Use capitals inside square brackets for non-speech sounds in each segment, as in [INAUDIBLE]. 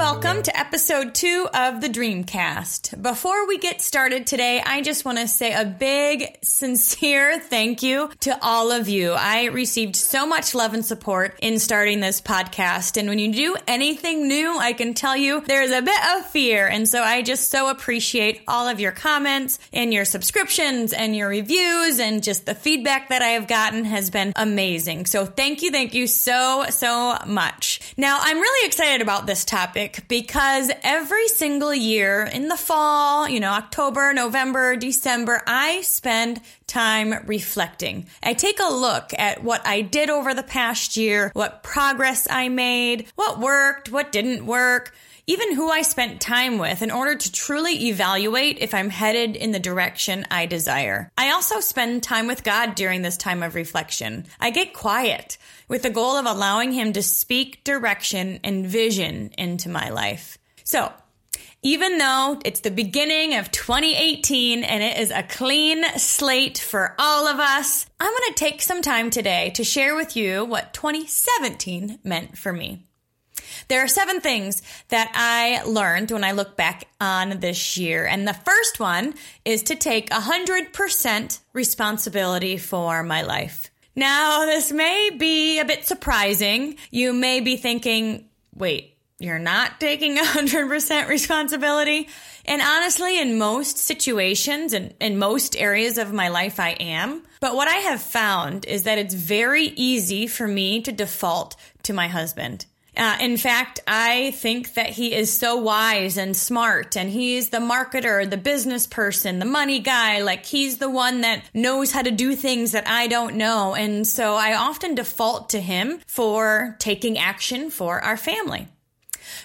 Welcome to episode two of the Dreamcast. Before we get started today, I just want to say a big, sincere [LAUGHS] thank you to all of you. I received so much love and support in starting this podcast. And when you do anything new, I can tell you there's a bit of fear. And so I just so appreciate all of your comments and your subscriptions and your reviews and just the feedback that I have gotten has been amazing. So thank you, thank you so, so much. Now, I'm really excited about this topic topic because every single year in the fall, you know, October, November, December, I spend time reflecting. I take a look at what I did over the past year, what progress I made, what worked, what didn't work even who I spent time with in order to truly evaluate if I'm headed in the direction I desire. I also spend time with God during this time of reflection. I get quiet with the goal of allowing Him to speak direction and vision into my life. So, even though it's the beginning of 2018 and it is a clean slate for all of us, I'm going to take some time today to share with you what 2017 meant for me. There are seven things that I learned when I look back on this year. And the first one is to take 100% responsibility for my life. Now, this may be a bit surprising. You may be thinking, wait, you're not taking [LAUGHS] 100% responsibility. And honestly, in most situations and in most areas of my life, I am. But what I have found is that it's very easy for me to default to my husband. Uh, in fact, I think that he is so wise and smart, and he's the marketer, the business person, the money guy. Like, he's the one that knows how to do things that I don't know. And so I often default to him for taking action for our family.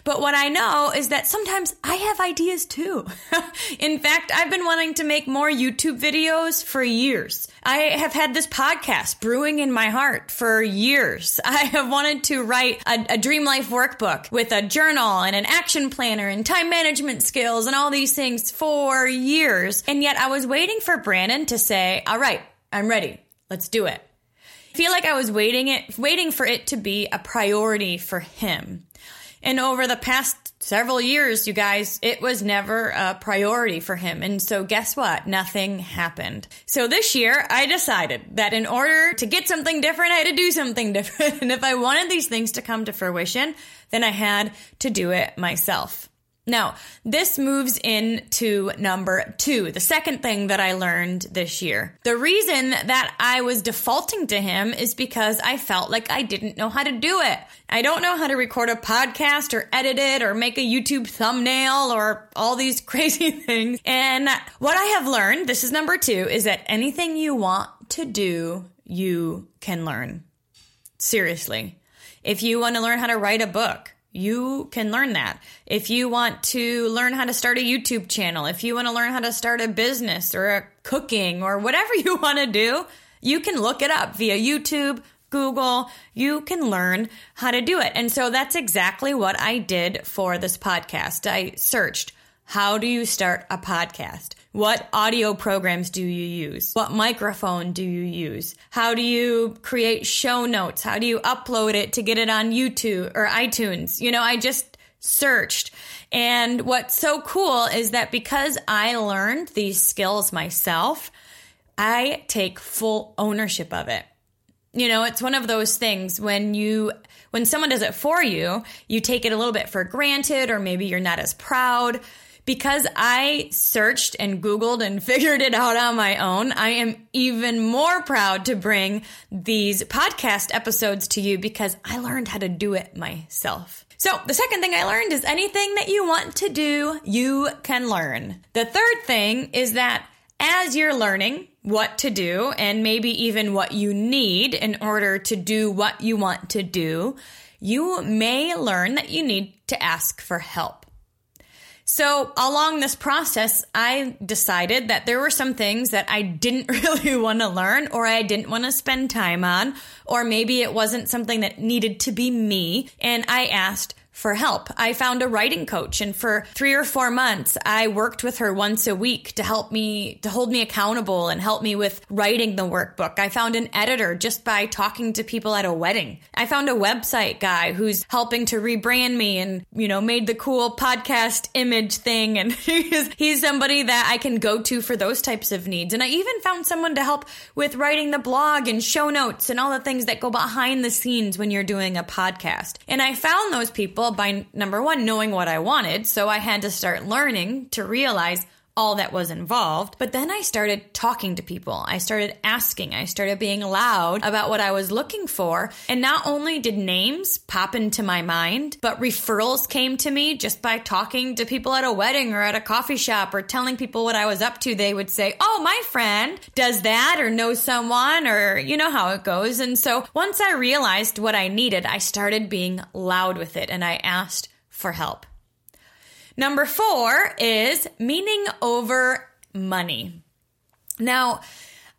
But what I know is that sometimes I have ideas too. [LAUGHS] in fact, I've been wanting to make more YouTube videos for years. I have had this podcast brewing in my heart for years. [LAUGHS] I have wanted to write a, a Dream Life workbook with a journal and an action planner and time management skills and all these things for years. And yet I was waiting for Brandon to say, all right, I'm ready. Let's do it. I feel like I was waiting it, waiting for it to be a priority for him. And over the past several years, you guys, it was never a priority for him. And so guess what? Nothing happened. So this year, I decided that in order to get something different, I had to do something [LAUGHS] different. And if I wanted these things to come to fruition, then I had to do it myself. Now, this moves into number two, the second thing that I learned this year. The reason that I was defaulting to him is because I felt like I didn't know how to do it. I don't know how to record a podcast or edit it or make a YouTube thumbnail or all these [LAUGHS] crazy things. And what I have learned, this is number two, is that anything you want to do, you can learn. Seriously. If you want to learn how to write a book, you can learn that. If you want to learn how to start a YouTube channel, if you want to learn how to start a business or a cooking or whatever [LAUGHS] you want to do, you can look it up via YouTube, Google. You can learn how to do it. And so that's exactly what I did for this podcast. I searched, how do you start a podcast? What audio programs do you use? What microphone do you use? How do you create show notes? How do you upload it to get it on YouTube or iTunes? You know, I just searched. And what's so cool is that because I learned these skills myself, I take full ownership of it. You know, it's one of those things when you when someone does it for you, you take it a little bit for granted or maybe you're not as proud because I searched and Googled and [LAUGHS] figured it out on my own, I am even more proud to bring these podcast episodes to you because I learned how to do it myself. So, the second thing I learned is anything that you want to do, you can learn. The third thing is that as you're learning what to do and maybe even what you need in order to do what you want to do, you may learn that you need to ask for help. So along this process, I decided that there were some things that I didn't [LAUGHS] really want to learn or I didn't want to spend time on, or maybe it wasn't something that needed to be me. And I asked for help. I found a writing coach and for three or four months, I worked with her once a week to help me, to hold me accountable and help me with writing the workbook. I found an editor just by talking to people at a wedding. I found a website guy who's helping to rebrand me and, you know, made the cool podcast image thing. And [LAUGHS] he's, he's somebody that I can go to for those types of needs. And I even found someone to help with writing the blog and show notes and all the things that go behind the scenes when you're doing a podcast. And I found those people by number one, knowing what I wanted. So I had to start learning to realize all that was involved. But then I started talking to people. I started asking. I started being loud about what I was looking for. And not only did names pop into my mind, but referrals came to me just by talking to people at a wedding or at a coffee shop or telling people what I was up to. They would say, Oh, my friend does that or knows someone or you know how it goes. And so once I realized what I needed, I started being loud with it and I asked for help. Number four is meaning over money. Now,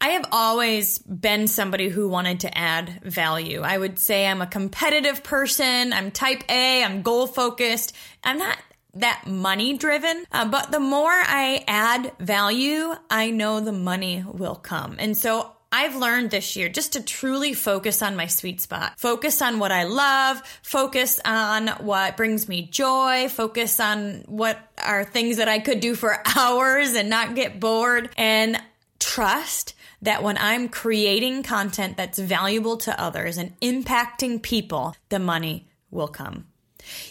I have always been somebody who wanted to add value. I would say I'm a competitive person. I'm type A. I'm goal focused. I'm not that money driven. Uh, but the more I add value, I know the money will come. And so I've learned this year just to truly focus on my sweet spot. Focus on what I love, focus on what brings me joy, focus on what are things that I could do for [LAUGHS] hours and not get bored, and trust that when I'm creating content that's valuable to others and impacting people, the money will come.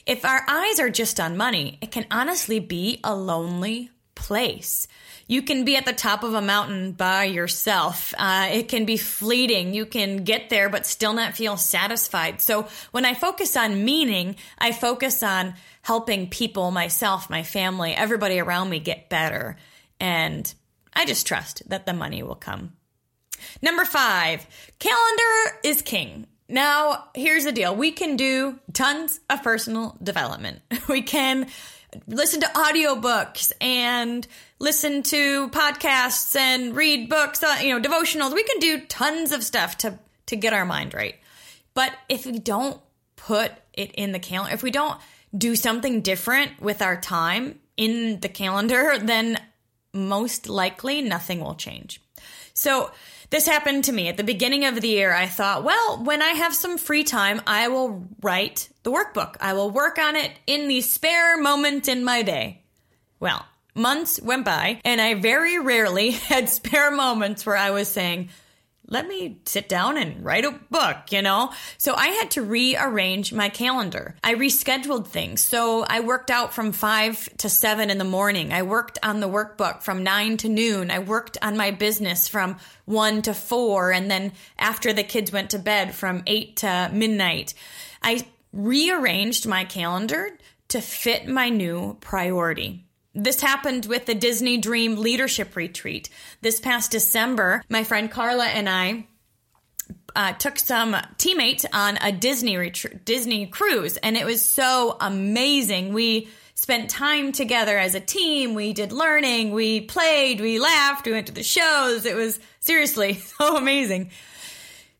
If our eyes are just on money, it can honestly be a lonely place. You can be at the top of a mountain by yourself. Uh, it can be fleeting. You can get there, but still not feel satisfied. So when I focus on meaning, I focus on helping people, myself, my family, everybody around me get better. And I just trust that the money will come. Number five, calendar is king. Now, here's the deal. We can do tons of personal development. [LAUGHS] We can listen to audiobooks and listen to podcasts and read books, uh, you know, devotionals. We can do tons of stuff to to get our mind right. But if we don't put it in the calendar, if we don't do something different with our time in the calendar, [LAUGHS] then most likely nothing will change. So, this happened to me at the beginning of the year. I thought, well, when I have some free time, I will write the workbook. I will work on it in the spare moment in my day. Well, months went by, and I very rarely [LAUGHS] had spare moments where I was saying, let me sit down and write a book, you know? So I had to rearrange my calendar. I rescheduled things. So I worked out from five to seven in the morning. I worked on the workbook from nine to noon. I worked on my business from one to four. And then after the kids went to bed from eight to midnight, I rearranged my calendar to fit my new priority. This happened with the Disney Dream Leadership Retreat. This past December, my friend Carla and I uh, took some teammates on a Disney Disney cruise, and it was so amazing. We spent time together as a team. We did learning, we played, we laughed, we went to the shows. It was seriously [LAUGHS] so amazing.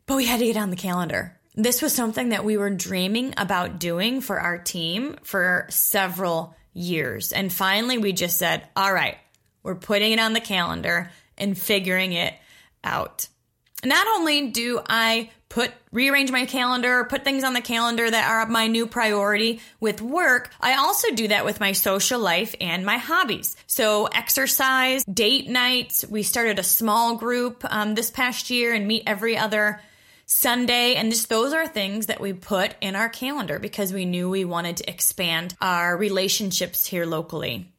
But we had to get on the calendar. This was something that we were dreaming about doing for our team for several years. And finally, we just said, all right, we're putting it on the calendar and figuring it out. Not only do I put rearrange my calendar, put things on the calendar that are my new priority with work, I also do that with my social life and my hobbies. So exercise, date nights. We started a small group um, this past year and meet every other Sunday. And just those are things that we put in our calendar because we knew we wanted to expand our relationships here locally.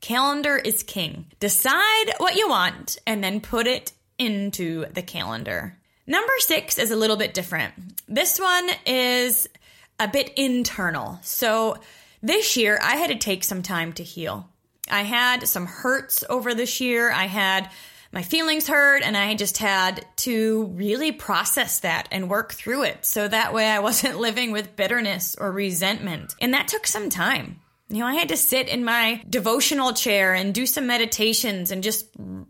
Calendar is king. Decide what you want and then put it into the calendar. Number six is a little bit different. This one is a bit internal. So this year I had to take some time to heal. I had some hurts over this year. I had my feelings hurt and I just had to really process that and work through it. So that way I wasn't [LAUGHS] living with bitterness or resentment. And that took some time. You know, I had to sit in my devotional chair and do some meditations and just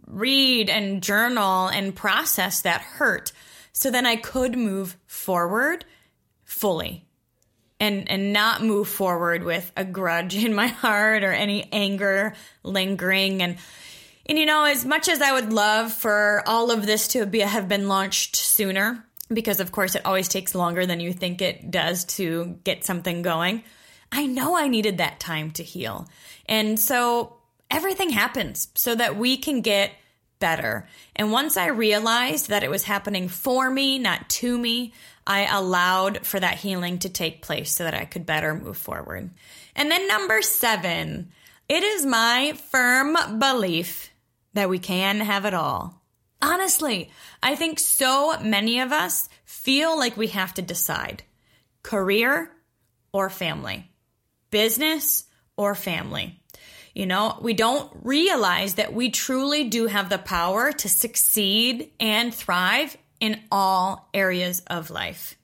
read and journal and process that hurt so then I could move forward fully. and and not move forward with a grudge [LAUGHS] in my heart or any anger lingering and and you know as much as I would love for all of this to be have been launched sooner because of course it always takes longer than you think it does to get something going I know I needed that time to heal and so everything happens so that we can get better. And once I realized that it was happening for me, not to me, I allowed for that healing to take place so that I could better move forward. And then number seven, it is my firm belief that we can have it all. Honestly, I think so many of us feel like we have to decide career or family, business or family. You know, we don't realize that we truly do have the power to succeed and thrive in all areas of life.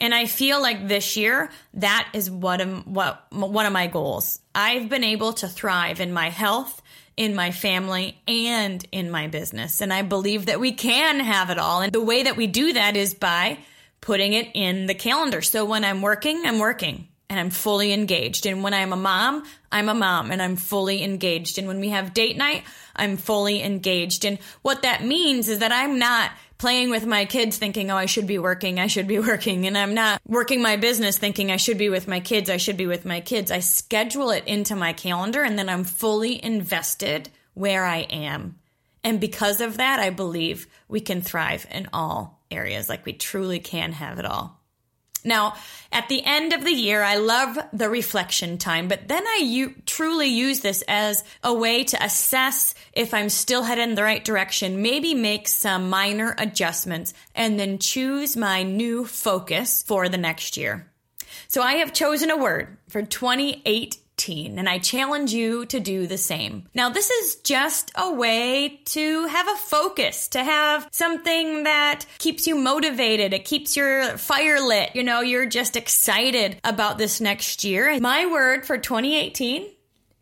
And I feel like this year that is what what one of my goals. I've been able to thrive in my health, in my family, and in my business. And I believe that we can have it all. And the way that we do that is by putting it in the calendar. So when I'm working, I'm working and I'm fully engaged. And when I'm a mom, I'm a mom and I'm fully engaged. And when we have date night, I'm fully engaged. And what that means is that I'm not playing with my kids thinking, oh, I should be working, I should be [LAUGHS] working. And I'm not working my business thinking I should be with my kids, I should be with my kids. I schedule it into my calendar and then I'm fully invested where I am. And because of that, I believe we can thrive in all areas. Like we truly can have it all. Now, at the end of the year, I love the reflection time, but then I u- truly use this as a way to assess if I'm still headed in the right direction, maybe make some minor adjustments, and then choose my new focus for the next year. So I have chosen a word for 2018 and I challenge you to do the same. Now, this is just a way to have a focus, to have something that keeps you motivated, it keeps your fire lit. You know, you're just excited about this next year. My word for 2018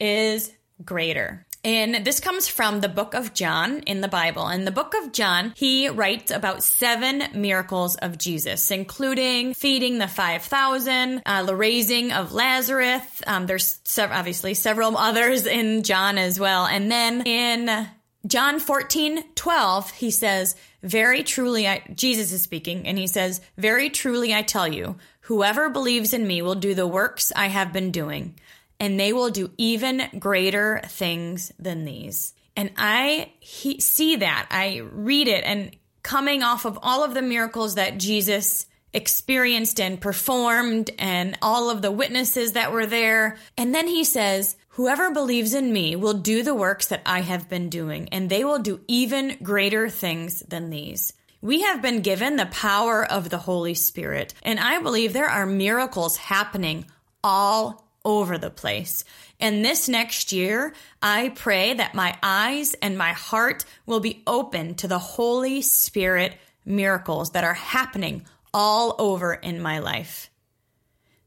is greater. And this comes from the book of John in the Bible. In the book of John, he writes about seven miracles of Jesus, including feeding the 5,000, uh, the raising of Lazarus. Um, there's obviously several others in John as well. And then in John 14, 12, he says, Very truly, I, Jesus is speaking, and he says, Very truly, I tell you, whoever believes in me will do the works I have been doing and they will do even greater things than these. And I he, see that. I read it and coming off of all of the miracles that Jesus experienced and performed and all of the witnesses that were there. And then he says, Whoever believes in me will do the works that I have been doing, and they will do even greater things than these. We have been given the power of the Holy Spirit, and I believe there are miracles happening all over the place. And this next year, I pray that my eyes and my heart will be open to the Holy Spirit miracles that are happening all over in my life.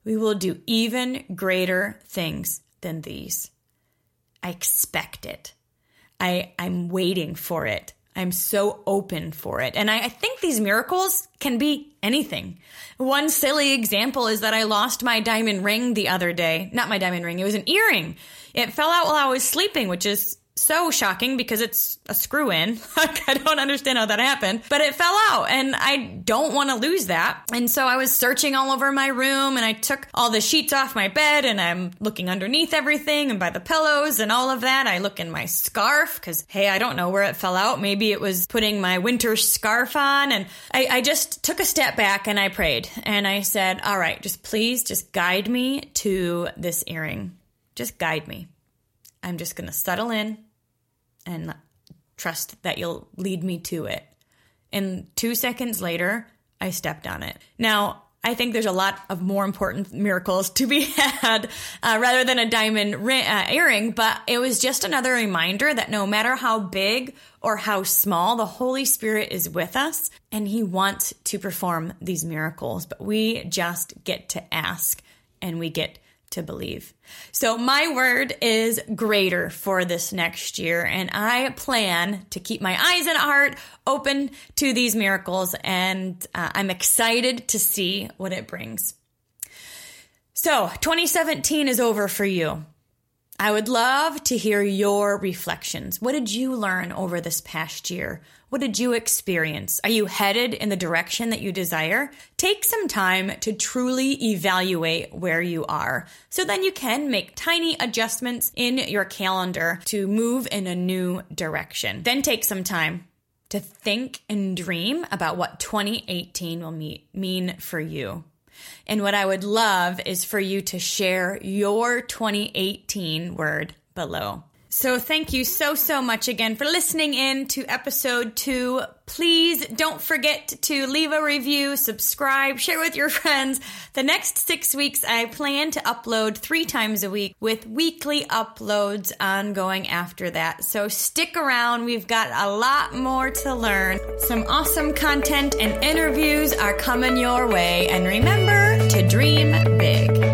We will do even greater things than these. I expect it. I, I'm waiting for it. I'm so open for it. And I, I, think these miracles can be anything. One silly example is that I lost my diamond ring the other day. Not my diamond ring, it was an earring. It fell out while I was sleeping, which is so shocking because it's a screw in. [LAUGHS] I don't understand how that happened, but it fell out and I don't want to lose that. And so I was searching all over my room and I took all the sheets off my bed and I'm looking underneath everything and by the pillows and all of that. I look in my scarf because, hey, I don't know where it fell out. Maybe it was putting my winter scarf on. And I, I just took a step back and I prayed and I said, all right, just please just guide me to this earring. Just guide me. I'm just going to settle in and trust that you'll lead me to it. And two seconds later, I stepped on it. Now, I think there's a lot of more important miracles to be [LAUGHS] had uh, rather than a diamond ring, uh, earring, but it was just another reminder that no matter how big or how small, the Holy Spirit is with us and He wants to perform these miracles, but we just get to ask and we get to believe. So my word is greater for this next year and I plan to keep my eyes and heart open to these miracles and uh, I'm excited to see what it brings. So 2017 is over for you. I would love to hear your reflections. What did you learn over this past year? What did you experience? Are you headed in the direction that you desire? Take some time to truly evaluate where you are so then you can make tiny adjustments in your calendar to move in a new direction. Then take some time to think and dream about what 2018 will mean for you. And what I would love is for you to share your 2018 word below. So thank you so, so much again for listening in to episode two. Please don't forget to leave a review, subscribe, share with your friends. The next six weeks, I plan to upload three times a week with weekly uploads ongoing after that. So stick around. We've got a lot more to learn. Some awesome content and interviews are coming your way. And remember to dream big.